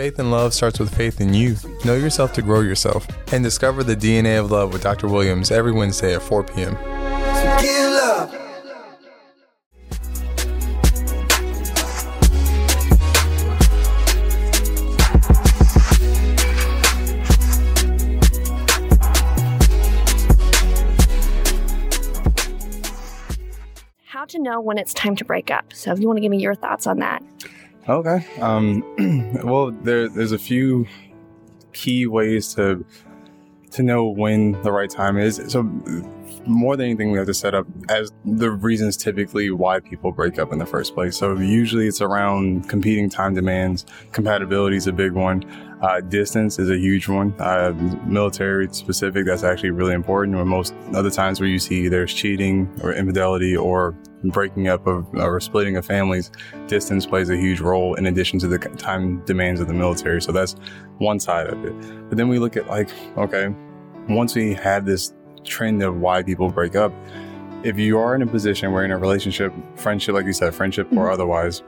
Faith in love starts with faith in you. Know yourself to grow yourself. And discover the DNA of love with Dr. Williams every Wednesday at 4 p.m. How to know when it's time to break up. So, if you want to give me your thoughts on that. Okay. Um, well, there, there's a few key ways to to know when the right time is. So, more than anything, we have to set up as the reasons typically why people break up in the first place. So, usually it's around competing time demands. Compatibility is a big one. Uh, distance is a huge one. Uh, military specific, that's actually really important. When most other times where you see there's cheating or infidelity or breaking up of or splitting of families, distance plays a huge role in addition to the time demands of the military. So that's one side of it. But then we look at like, okay, once we have this trend of why people break up, if you are in a position where in a relationship, friendship, like you said, friendship mm-hmm. or otherwise,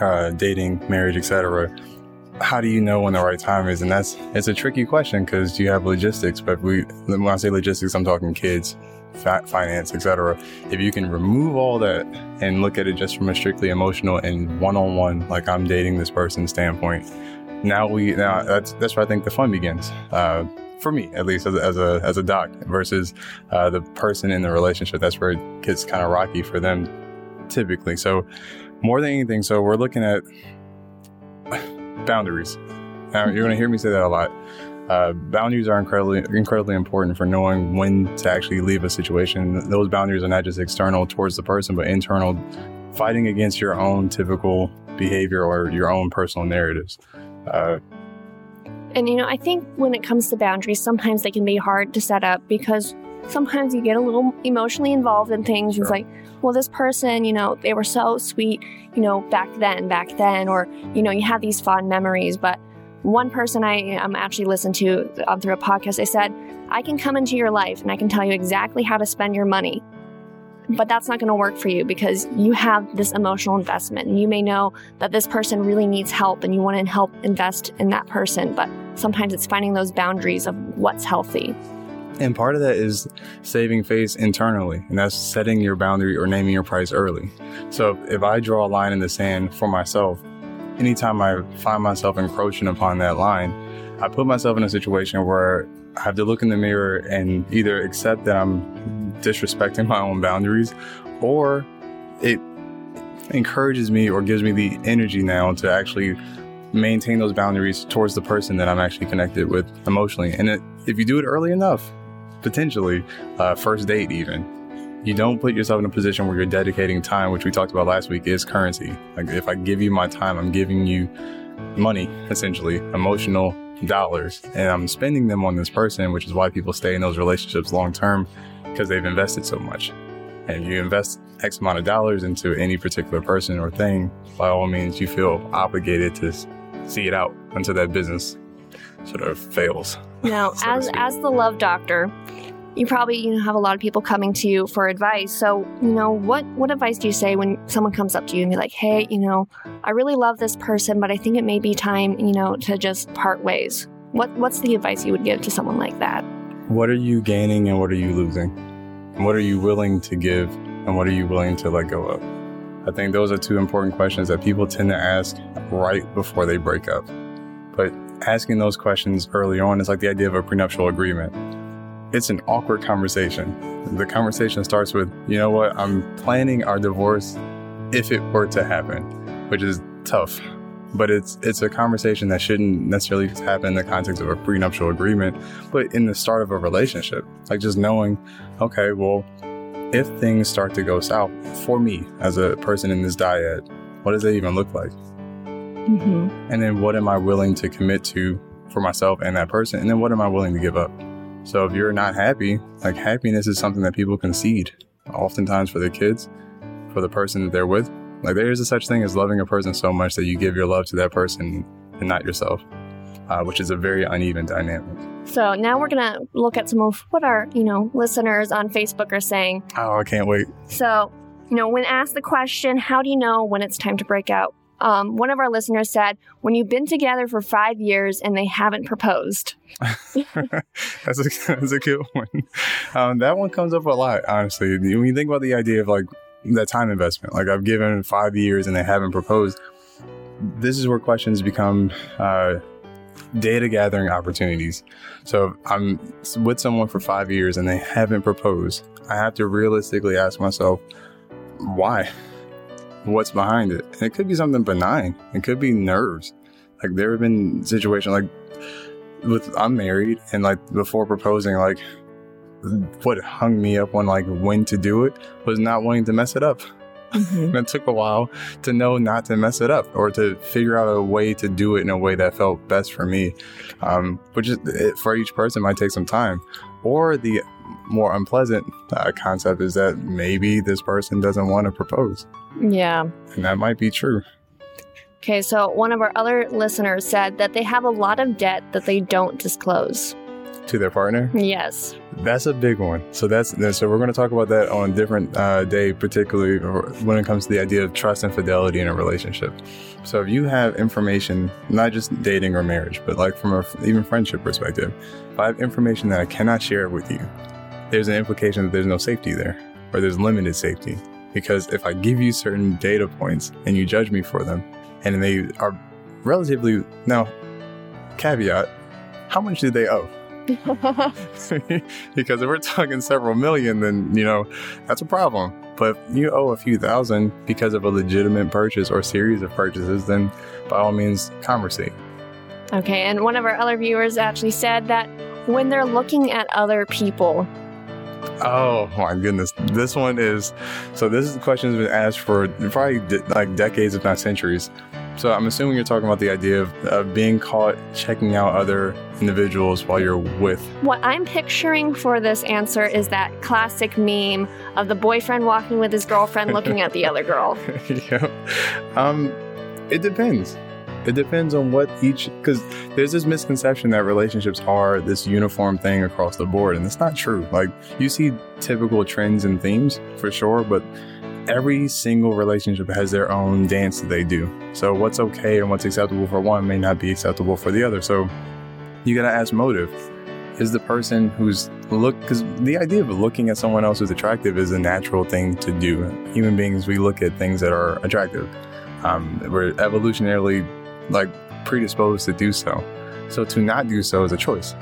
uh, dating, marriage, etc how do you know when the right time is? And that's it's a tricky question because you have logistics. But we, when I say logistics, I'm talking kids, finance, etc. If you can remove all that and look at it just from a strictly emotional and one-on-one, like I'm dating this person standpoint, now we now that's that's where I think the fun begins. Uh, for me, at least as a, as a, as a doc, versus uh, the person in the relationship. That's where it gets kind of rocky for them, typically. So, more than anything, so we're looking at boundaries. Now, you're going to hear me say that a lot. Uh, boundaries are incredibly incredibly important for knowing when to actually leave a situation. Those boundaries are not just external towards the person, but internal, fighting against your own typical behavior or your own personal narratives. Uh, and you know, I think when it comes to boundaries, sometimes they can be hard to set up because sometimes you get a little emotionally involved in things. Sure. It's like, well, this person, you know, they were so sweet, you know, back then, back then, or, you know, you have these fond memories. But one person I um, actually listened to um, through a podcast, they said, I can come into your life and I can tell you exactly how to spend your money. But that's not going to work for you because you have this emotional investment. And you may know that this person really needs help and you want to help invest in that person. But sometimes it's finding those boundaries of what's healthy. And part of that is saving face internally, and that's setting your boundary or naming your price early. So if I draw a line in the sand for myself, anytime I find myself encroaching upon that line, I put myself in a situation where I have to look in the mirror and either accept that I'm disrespecting my own boundaries or it encourages me or gives me the energy now to actually maintain those boundaries towards the person that I'm actually connected with emotionally. And it, if you do it early enough, potentially uh, first date even you don't put yourself in a position where you're dedicating time which we talked about last week is currency like if i give you my time i'm giving you money essentially emotional dollars and i'm spending them on this person which is why people stay in those relationships long term because they've invested so much and you invest x amount of dollars into any particular person or thing by all means you feel obligated to see it out until that business sort of fails. Now, so as as the love doctor, you probably you know have a lot of people coming to you for advice. So, you know, what what advice do you say when someone comes up to you and be like, "Hey, you know, I really love this person, but I think it may be time, you know, to just part ways." What what's the advice you would give to someone like that? What are you gaining and what are you losing? And what are you willing to give and what are you willing to let go of? I think those are two important questions that people tend to ask right before they break up. But asking those questions early on is like the idea of a prenuptial agreement. It's an awkward conversation. The conversation starts with, you know what, I'm planning our divorce if it were to happen, which is tough. But it's it's a conversation that shouldn't necessarily happen in the context of a prenuptial agreement, but in the start of a relationship. Like just knowing, okay, well, if things start to go south for me as a person in this dyad, what does that even look like? Mm-hmm. And then what am I willing to commit to for myself and that person? And then what am I willing to give up? So if you're not happy, like happiness is something that people concede oftentimes for their kids, for the person that they're with. Like there is a such thing as loving a person so much that you give your love to that person and not yourself, uh, which is a very uneven dynamic. So now we're gonna look at some of what our you know listeners on Facebook are saying. Oh, I can't wait. So you know when asked the question, how do you know when it's time to break out? Um, one of our listeners said, when you've been together for five years and they haven't proposed. that's, a, that's a good one. Um, that one comes up a lot, honestly. When you think about the idea of like that time investment, like I've given five years and they haven't proposed, this is where questions become uh, data gathering opportunities. So I'm with someone for five years and they haven't proposed. I have to realistically ask myself, why? What's behind it? And it could be something benign. It could be nerves. Like there have been situations like with I'm married and like before proposing, like what hung me up on like when to do it was not wanting to mess it up. Mm-hmm. and it took a while to know not to mess it up or to figure out a way to do it in a way that felt best for me. Um, which is it, for each person might take some time. Or the more unpleasant uh, concept is that maybe this person doesn't want to propose. Yeah. And that might be true. Okay, so one of our other listeners said that they have a lot of debt that they don't disclose to their partner. Yes, that's a big one. So that's so we're going to talk about that on a different uh, day, particularly when it comes to the idea of trust and fidelity in a relationship. So if you have information, not just dating or marriage, but like from a even friendship perspective, if I have information that I cannot share with you, there's an implication that there's no safety there, or there's limited safety. Because if I give you certain data points and you judge me for them, and they are relatively now caveat, how much do they owe? because if we're talking several million, then, you know, that's a problem. But if you owe a few thousand because of a legitimate purchase or series of purchases, then by all means, conversate. Okay, and one of our other viewers actually said that when they're looking at other people, Oh my goodness. This one is so this is the question that's been asked for probably de- like decades, if not centuries. So I'm assuming you're talking about the idea of, of being caught checking out other individuals while you're with. What I'm picturing for this answer is that classic meme of the boyfriend walking with his girlfriend looking at the other girl. yeah. Um, it depends. It depends on what each, because there's this misconception that relationships are this uniform thing across the board, and it's not true. Like, you see typical trends and themes for sure, but every single relationship has their own dance that they do. So what's okay and what's acceptable for one may not be acceptable for the other. So you gotta ask motive. Is the person who's look because the idea of looking at someone else who's attractive is a natural thing to do. Human beings we look at things that are attractive. Um, we're evolutionarily like predisposed to do so. So to not do so is a choice.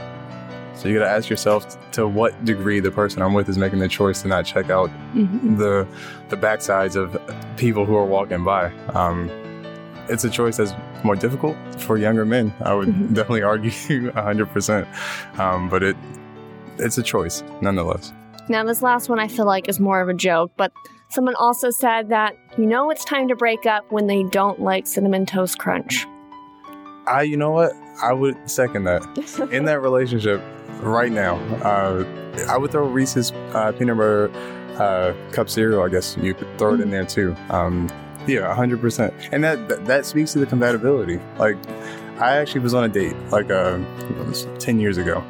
So you got to ask yourself to what degree the person I'm with is making the choice to not check out mm-hmm. the the backsides of people who are walking by. Um, it's a choice that's more difficult for younger men. I would mm-hmm. definitely argue 100%. Um, but it it's a choice nonetheless. Now, this last one I feel like is more of a joke, but someone also said that you know it's time to break up when they don't like cinnamon toast crunch. I, you know what? I would second that. In that relationship, right now. Uh, I would throw Reese's uh, peanut butter uh, cup cereal. I guess you could throw it in there too. Um, yeah, hundred percent. And that, that, that speaks to the compatibility. Like, I actually was on a date like uh, ten years ago,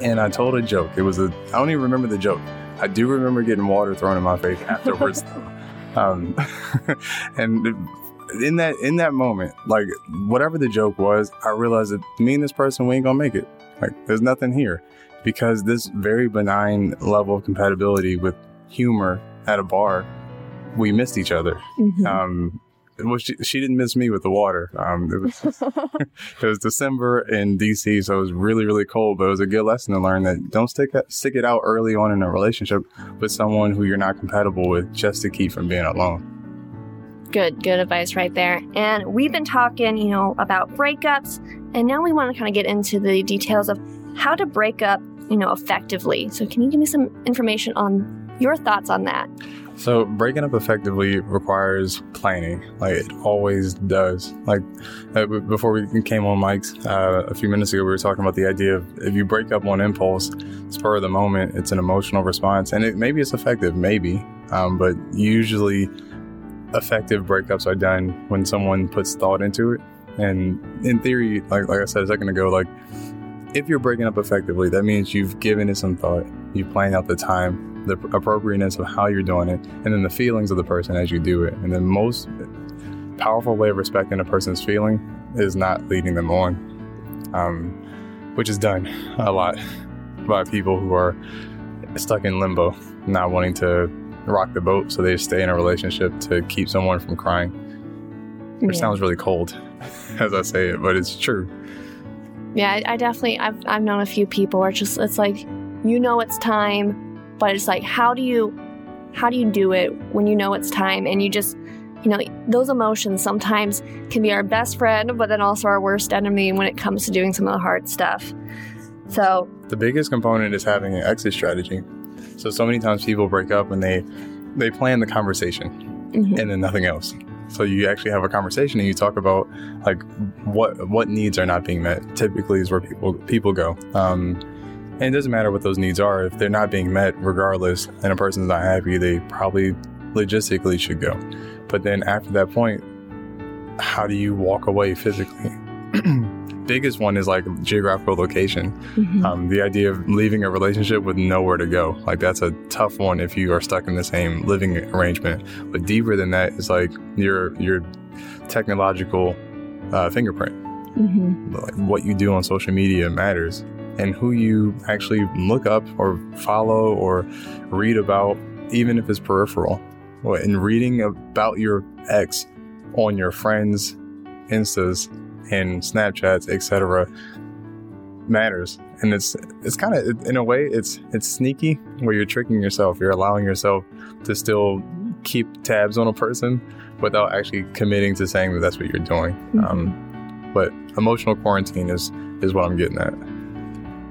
and I told a joke. It was a I don't even remember the joke. I do remember getting water thrown in my face afterwards. um, and in that in that moment, like whatever the joke was, I realized that me and this person we ain't gonna make it. Like, there's nothing here because this very benign level of compatibility with humor at a bar, we missed each other. Mm-hmm. Um, well, she, she didn't miss me with the water. Um, it was it was December in DC, so it was really really cold. But it was a good lesson to learn that don't stick stick it out early on in a relationship with someone who you're not compatible with, just to keep from being alone. Good, good advice right there. And we've been talking, you know, about breakups, and now we want to kind of get into the details of how to break up, you know, effectively. So, can you give me some information on your thoughts on that? So, breaking up effectively requires planning, like it always does. Like uh, before we came on mics uh, a few minutes ago, we were talking about the idea of if you break up on impulse, spur of the moment, it's an emotional response, and it maybe it's effective, maybe, um, but usually effective breakups are done when someone puts thought into it. And in theory, like like I said a second ago, like if you're breaking up effectively, that means you've given it some thought. You've planned out the time, the appropriateness of how you're doing it, and then the feelings of the person as you do it. And then most powerful way of respecting a person's feeling is not leading them on, um, which is done a lot by people who are stuck in limbo, not wanting to rock the boat, so they stay in a relationship to keep someone from crying. Which Yeah. sounds really cold as I say it, but it's true. Yeah, I, I definitely I've I've known a few people where it's just it's like you know it's time, but it's like how do you how do you do it when you know it's time and you just you know those emotions sometimes can be our best friend, but then also our worst enemy when it comes to doing some of the hard stuff. So The biggest component is having an exit strategy. So so many times people break up and they they plan the conversation mhm. and then nothing else. So you actually have a conversation and you talk about like what what needs are not being met. Typically is where people people go. Um, and it doesn't matter what those needs are if they're not being met, regardless, and a person's not happy, they probably logistically should go. But then after that point, how do you walk away physically? Biggest one is like geographical location. Mhm. Um, the idea of leaving a relationship with nowhere to go, like that's a tough one if you are stuck in the same living arrangement. But deeper than that is like your your technological uh, fingerprint. Mhm. Like what you do on social media matters, and who you actually look up or follow or read about, even if it's peripheral. And reading about your ex on your friends' instas and Snapchats, etc., matters. And it's it's kind of in a way it's it's sneaky where you're tricking yourself. You're allowing yourself to still keep tabs on a person without actually committing to saying that that's what you're doing. Um, but emotional quarantine is is what I'm getting at.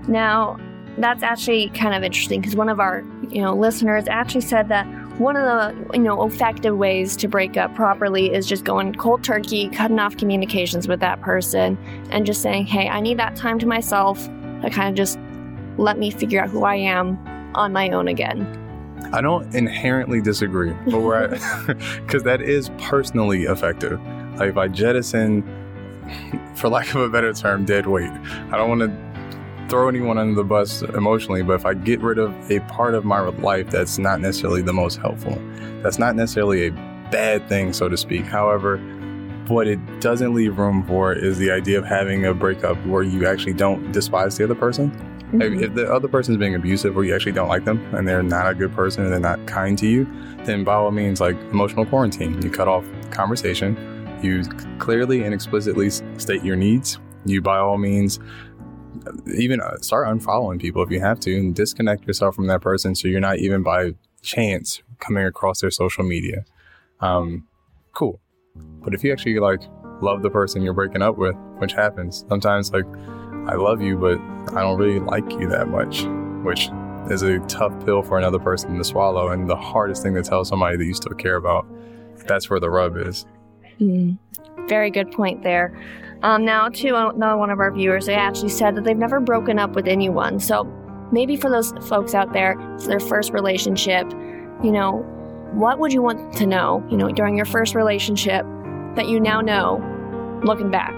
Now, that's actually kind of interesting because one of our, you know, listeners actually said that one of the, you know, effective ways to break up properly is just going cold turkey, cutting off communications with that person and just saying, "Hey, I need that time to myself to kind of just let me figure out who I am on my own again." I don't inherently disagree, but we're because that is personally effective. Like if I jettison, for lack of a better term, dead weight. I don't want to throw anyone under the bus emotionally, but if I get rid of a part of my life that's not necessarily the most helpful, that's not necessarily a bad thing, so to speak. However, what it doesn't leave room for is the idea of having a breakup where you actually don't despise the other person. If, mm-hmm. if the other person is being abusive or you actually don't like them and they're not a good person and they're not kind to you, then by all means, like emotional quarantine, you cut off conversation, you clearly and explicitly state your needs. You by all means even uh, start unfollowing people if you have to and disconnect yourself from that person so you're not even by chance coming across their social media. Um, cool. But if you actually like love the person you're breaking up with, which happens sometimes, like I love you, but I don't really like you that much, which is a tough pill for another person to swallow and the hardest thing to tell somebody that you still care about. That's where the rub is. Mm. Very good point there. Um, now, to another one of our viewers, they actually said that they've never broken up with anyone. So maybe for those folks out there, it's their first relationship, you know, what would you want to know, you know, during your first relationship that you now know looking back?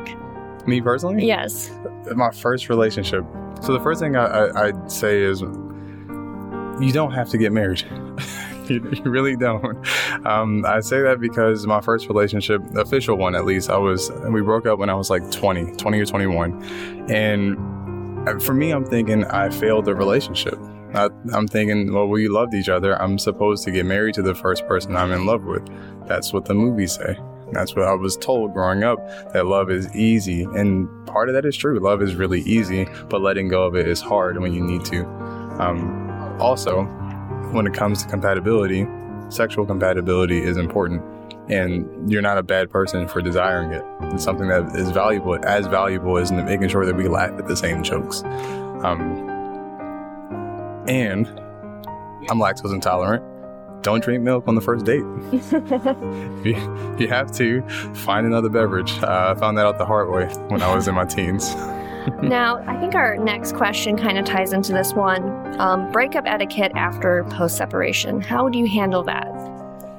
Me personally? Yes. my first relationship. So the first thing I, I, I'd say is you don't have to get married. you, you really don't. Um, I say that because my first relationship, official one at least, I was we broke up when I was like 20, 20 or 21, and uh, for me, I'm thinking I failed the relationship. I, I'm thinking, well, we loved each other. I'm supposed to get married to the first person I'm in love with. That's what the movies say. That's what I was told growing up that love is easy. And part of that is true. Love is really easy, but letting go of it is hard when you need to. Um, also, when it comes to compatibility, sexual compatibility is important. And you're not a bad person for desiring it. It's something that is valuable, as valuable as making sure that we laugh at the same jokes. Um, and I'm lactose intolerant. Don't drink milk on the first date. If you, if you have to, find another beverage. Uh, I found that out the hard way when I was in my teens. now, I think our next question kind of ties into this one um, breakup etiquette after post separation. How would you handle that?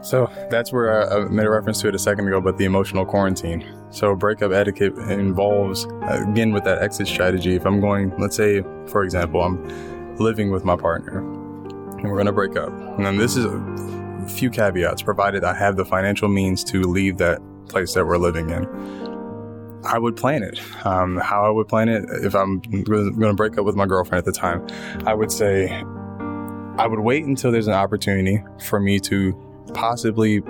So that's where I, I made a reference to it a second ago, but the emotional quarantine. So breakup etiquette involves, again, with that exit strategy. If I'm going, let's say, for example, I'm living with my partner and we're going to break up. And then this is a few caveats, provided I have the financial means to leave that place that we're living in. I would plan it. Um, how I would plan it if I'm going to break up with my girlfriend at the time, I would say I would wait until there's an opportunity for me to possibly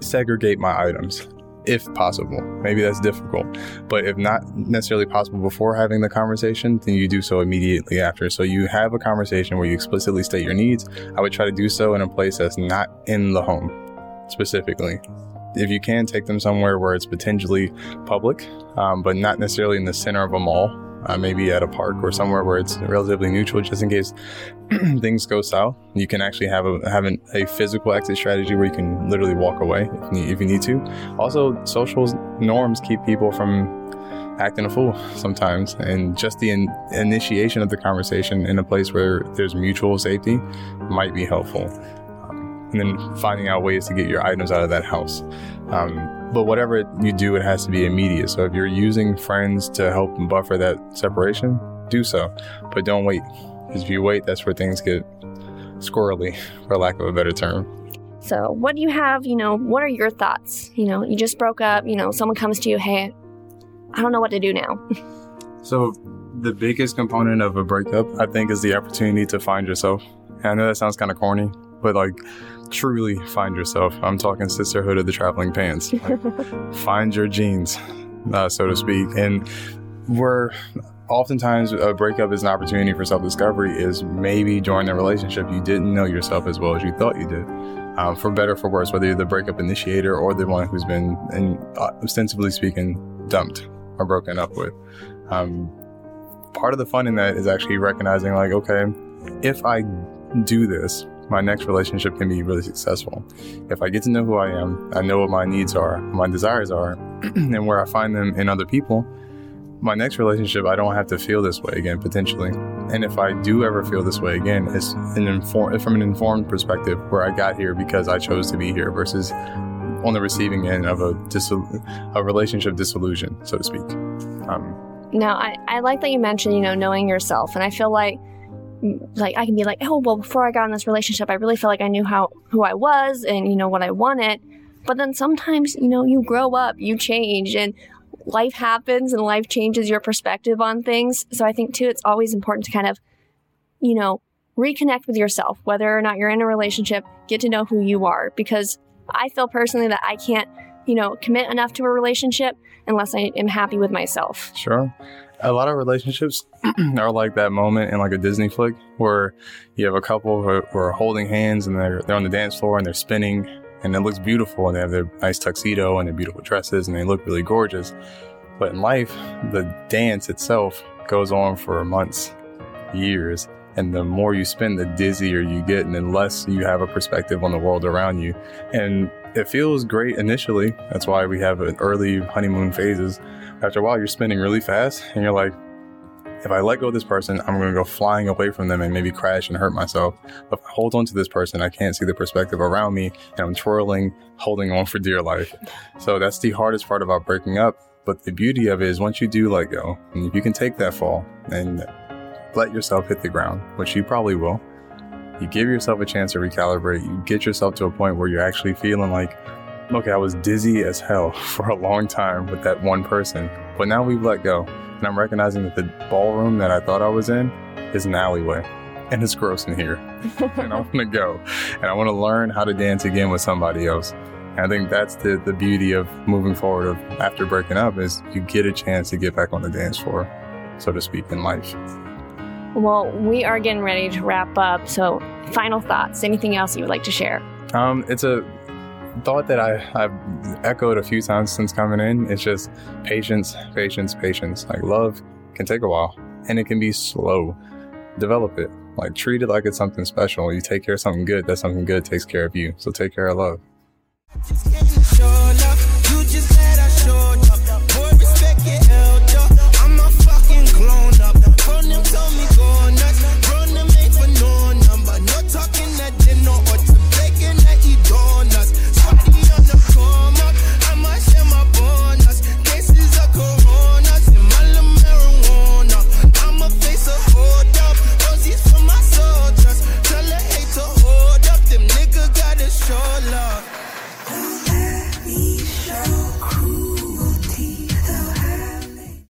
segregate my items if possible. Maybe that's difficult, but if not necessarily possible before having the conversation, then you do so immediately after. So you have a conversation where you explicitly state your needs. I would try to do so in a place that's not in the home specifically. If you can take them somewhere where it's potentially public, um, but not necessarily in the center of a mall, uh, maybe at a park or somewhere where it's relatively neutral, just in case things go south. You can actually have a have an, a physical exit strategy where you can literally walk away if you, need, if you need to. Also, social norms keep people from acting a fool sometimes, and just the in, initiation of the conversation in a place where there's mutual safety might be helpful. And then finding out ways to get your items out of that house. Um, but whatever you do, it has to be immediate. So if you're using friends to help buffer that separation, do so. But don't wait. Because if you wait, that's where things get squirrely, for lack of a better term. So, what do you have? You know, what are your thoughts? You know, you just broke up, you know, someone comes to you, hey, I don't know what to do now. so, the biggest component of a breakup, I think, is the opportunity to find yourself. And I know that sounds kind of corny, but like, truly find yourself. I'm talking sisterhood of the traveling pants. Like, find your jeans, uh, so to speak. And we're oftentimes a breakup is an opportunity for self discovery. Is maybe during the relationship you didn't know yourself as well as you thought you did. Um, for better for worse, whether you're the breakup initiator or the one who's been, in, uh, ostensibly speaking, dumped or broken up with. Um, part of the fun in that is actually recognizing, like, okay, if I do this, my next relationship can be really successful. If I get to know who I am, I know what my needs are, my desires are, and where I find them in other people, my next relationship, I don't have to feel this way again, potentially. And if I do ever feel this way again, it's an inform- from an informed perspective where I got here because I chose to be here versus on the receiving end of a, dissol- a relationship disillusion, so to speak. Um, now, I, I like that you mentioned, you know, knowing yourself. And I feel like like I can be like, oh well, before I got in this relationship, I really felt like I knew how who I was and you know what I wanted. But then sometimes you know you grow up, you change, and life happens, and life changes your perspective on things. So I think too, it's always important to kind of, you know, reconnect with yourself, whether or not you're in a relationship. Get to know who you are because I feel personally that I can't, you know, commit enough to a relationship unless I am happy with myself. Sure a lot of relationships are like that moment in like a Disney flick where you have a couple who are, who are, holding hands and they're they're on the dance floor and they're spinning and it looks beautiful and they have their nice tuxedo and their beautiful dresses and they look really gorgeous. But in life, the dance itself goes on for months, years, and the more you spend, the dizzier you get, and the less you have a perspective on the world around you. And it feels great initially. That's why we have an early honeymoon phases after a while, you're spinning really fast and you're like, if I let go of this person, I'm going to go flying away from them and maybe crash and hurt myself. But if I hold on to this person, I can't see the perspective around me and I'm twirling, holding on for dear life. So that's the hardest part about breaking up. But the beauty of it is once you do let go, and if you can take that fall and let yourself hit the ground, which you probably will, you give yourself a chance to recalibrate. You get yourself to a point where you're actually feeling like, okay, I was dizzy as hell for a long time with that one person, but now we've let go. And I'm recognizing that the ballroom that I thought I was in is an alleyway. And it's gross in here. and I want to go. And I want to learn how to dance again with somebody else. And I think that's the, the beauty of moving forward of after breaking up is you get a chance to get back on the dance floor, so to speak, in life. Well, we are getting ready to wrap up. So, final thoughts. Anything else you would like to share? Um, it's a thought that I, I've echoed a few times since coming in. It's just patience, patience, patience. Like love can take a while and it can be slow. Develop it. Like treat it like it's something special. You take care of something good, that something good takes care of you. So take care of love.